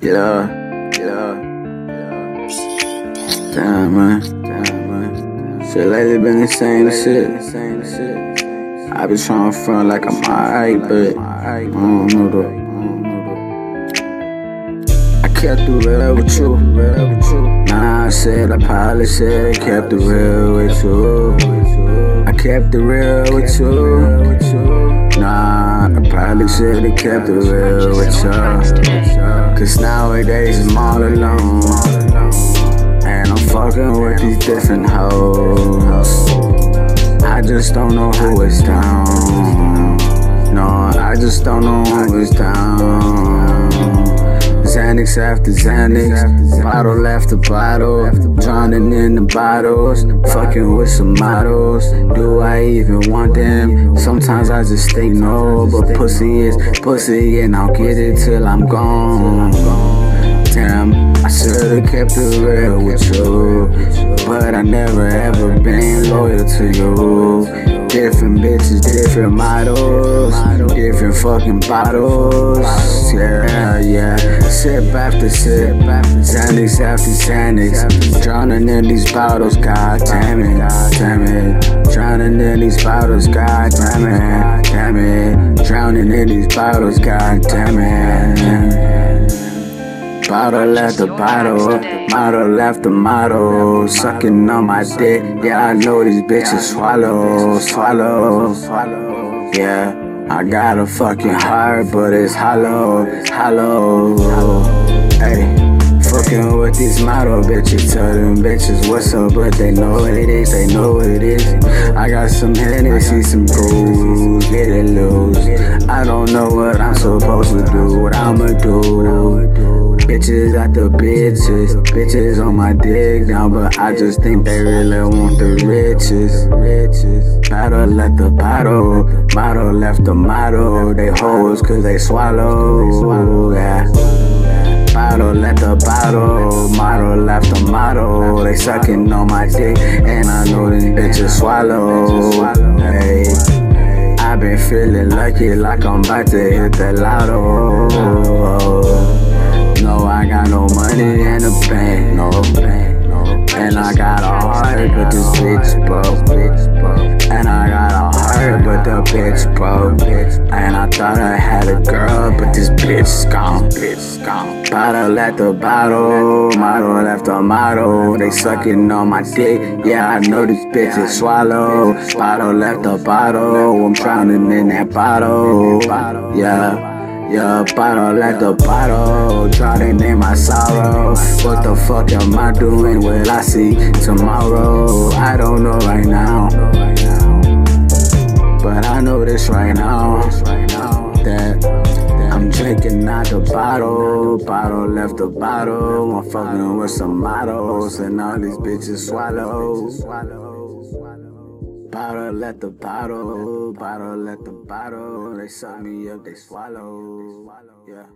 Yeah, yeah, yeah. Damn, man. Damn, man. Shit lately been the same shit. I been trying to front like I'm alright, but I don't know though. I kept the real with you. Nah, I said I probably said I kept the real with you. Kept the real with you. Nah, I probably should have kept the real with you. Cause nowadays I'm all alone. And I'm fucking with these different hoes. I just don't know who is down. No, I just don't know who is down. Xanax after Xanax, bottle after bottle, drowning in the bottles, fucking with some models. Do I even want them? Sometimes I just think no, but pussy is pussy, and I'll get it till I'm gone. Damn, I should've kept it real with you, but I never ever been loyal to you. Different bitches, different models, different fucking bottles. Yeah, yeah. Sip after sip, Xanax after Xanax. Drowning in these bottles, god damn it, damn it. Drowning in these bottles, god damn it, damn it. Drowning in these bottles, god damn it. Bottle after bottle, model after model, sucking on my dick. Yeah, I know these bitches swallow, swallow, swallow. Yeah, I got a fucking heart, but it's hollow, hollow. Hey. Fucking with these model bitches, tell them bitches what's up, but they know what it is, they know what it is. I got some Hennessy, some cruise, get it loose. I don't know what I'm supposed to do, what I'ma do. Bitches got the bitches, bitches on my dick now, but I just think they really want the riches. Bottle at the bottle, bottle left the model. They hoes cause they swallow, yeah. Bottle at the bottle, model after model. They sucking on my dick, and I know these bitches swallow. Hey, I been feeling lucky, like I'm about to hit the lotto. No, I got no money in the bank, no bank, no. And I got a heart, but this bitch broke, bitch. And I got a heart, but the bitch broke, bitch. And I thought I had a girl, but this bitch gone, bitch gone. Bottle at the bottle, model after model. They sucking on my dick, yeah, I know these bitches swallow. Bottle after bottle, I'm drowning in that bottle, yeah. Yeah, bottle at the bottle, drowning in my sorrow. What the fuck am I doing? Will I see tomorrow? I don't know right now. But I know this right now. That I'm drinking out the bottle. Bottle left the bottle. I'm fucking with some models. And all these bitches swallow. Bottle at the bottle, bottle at the bottle. They suck me up, they swallow. Yeah.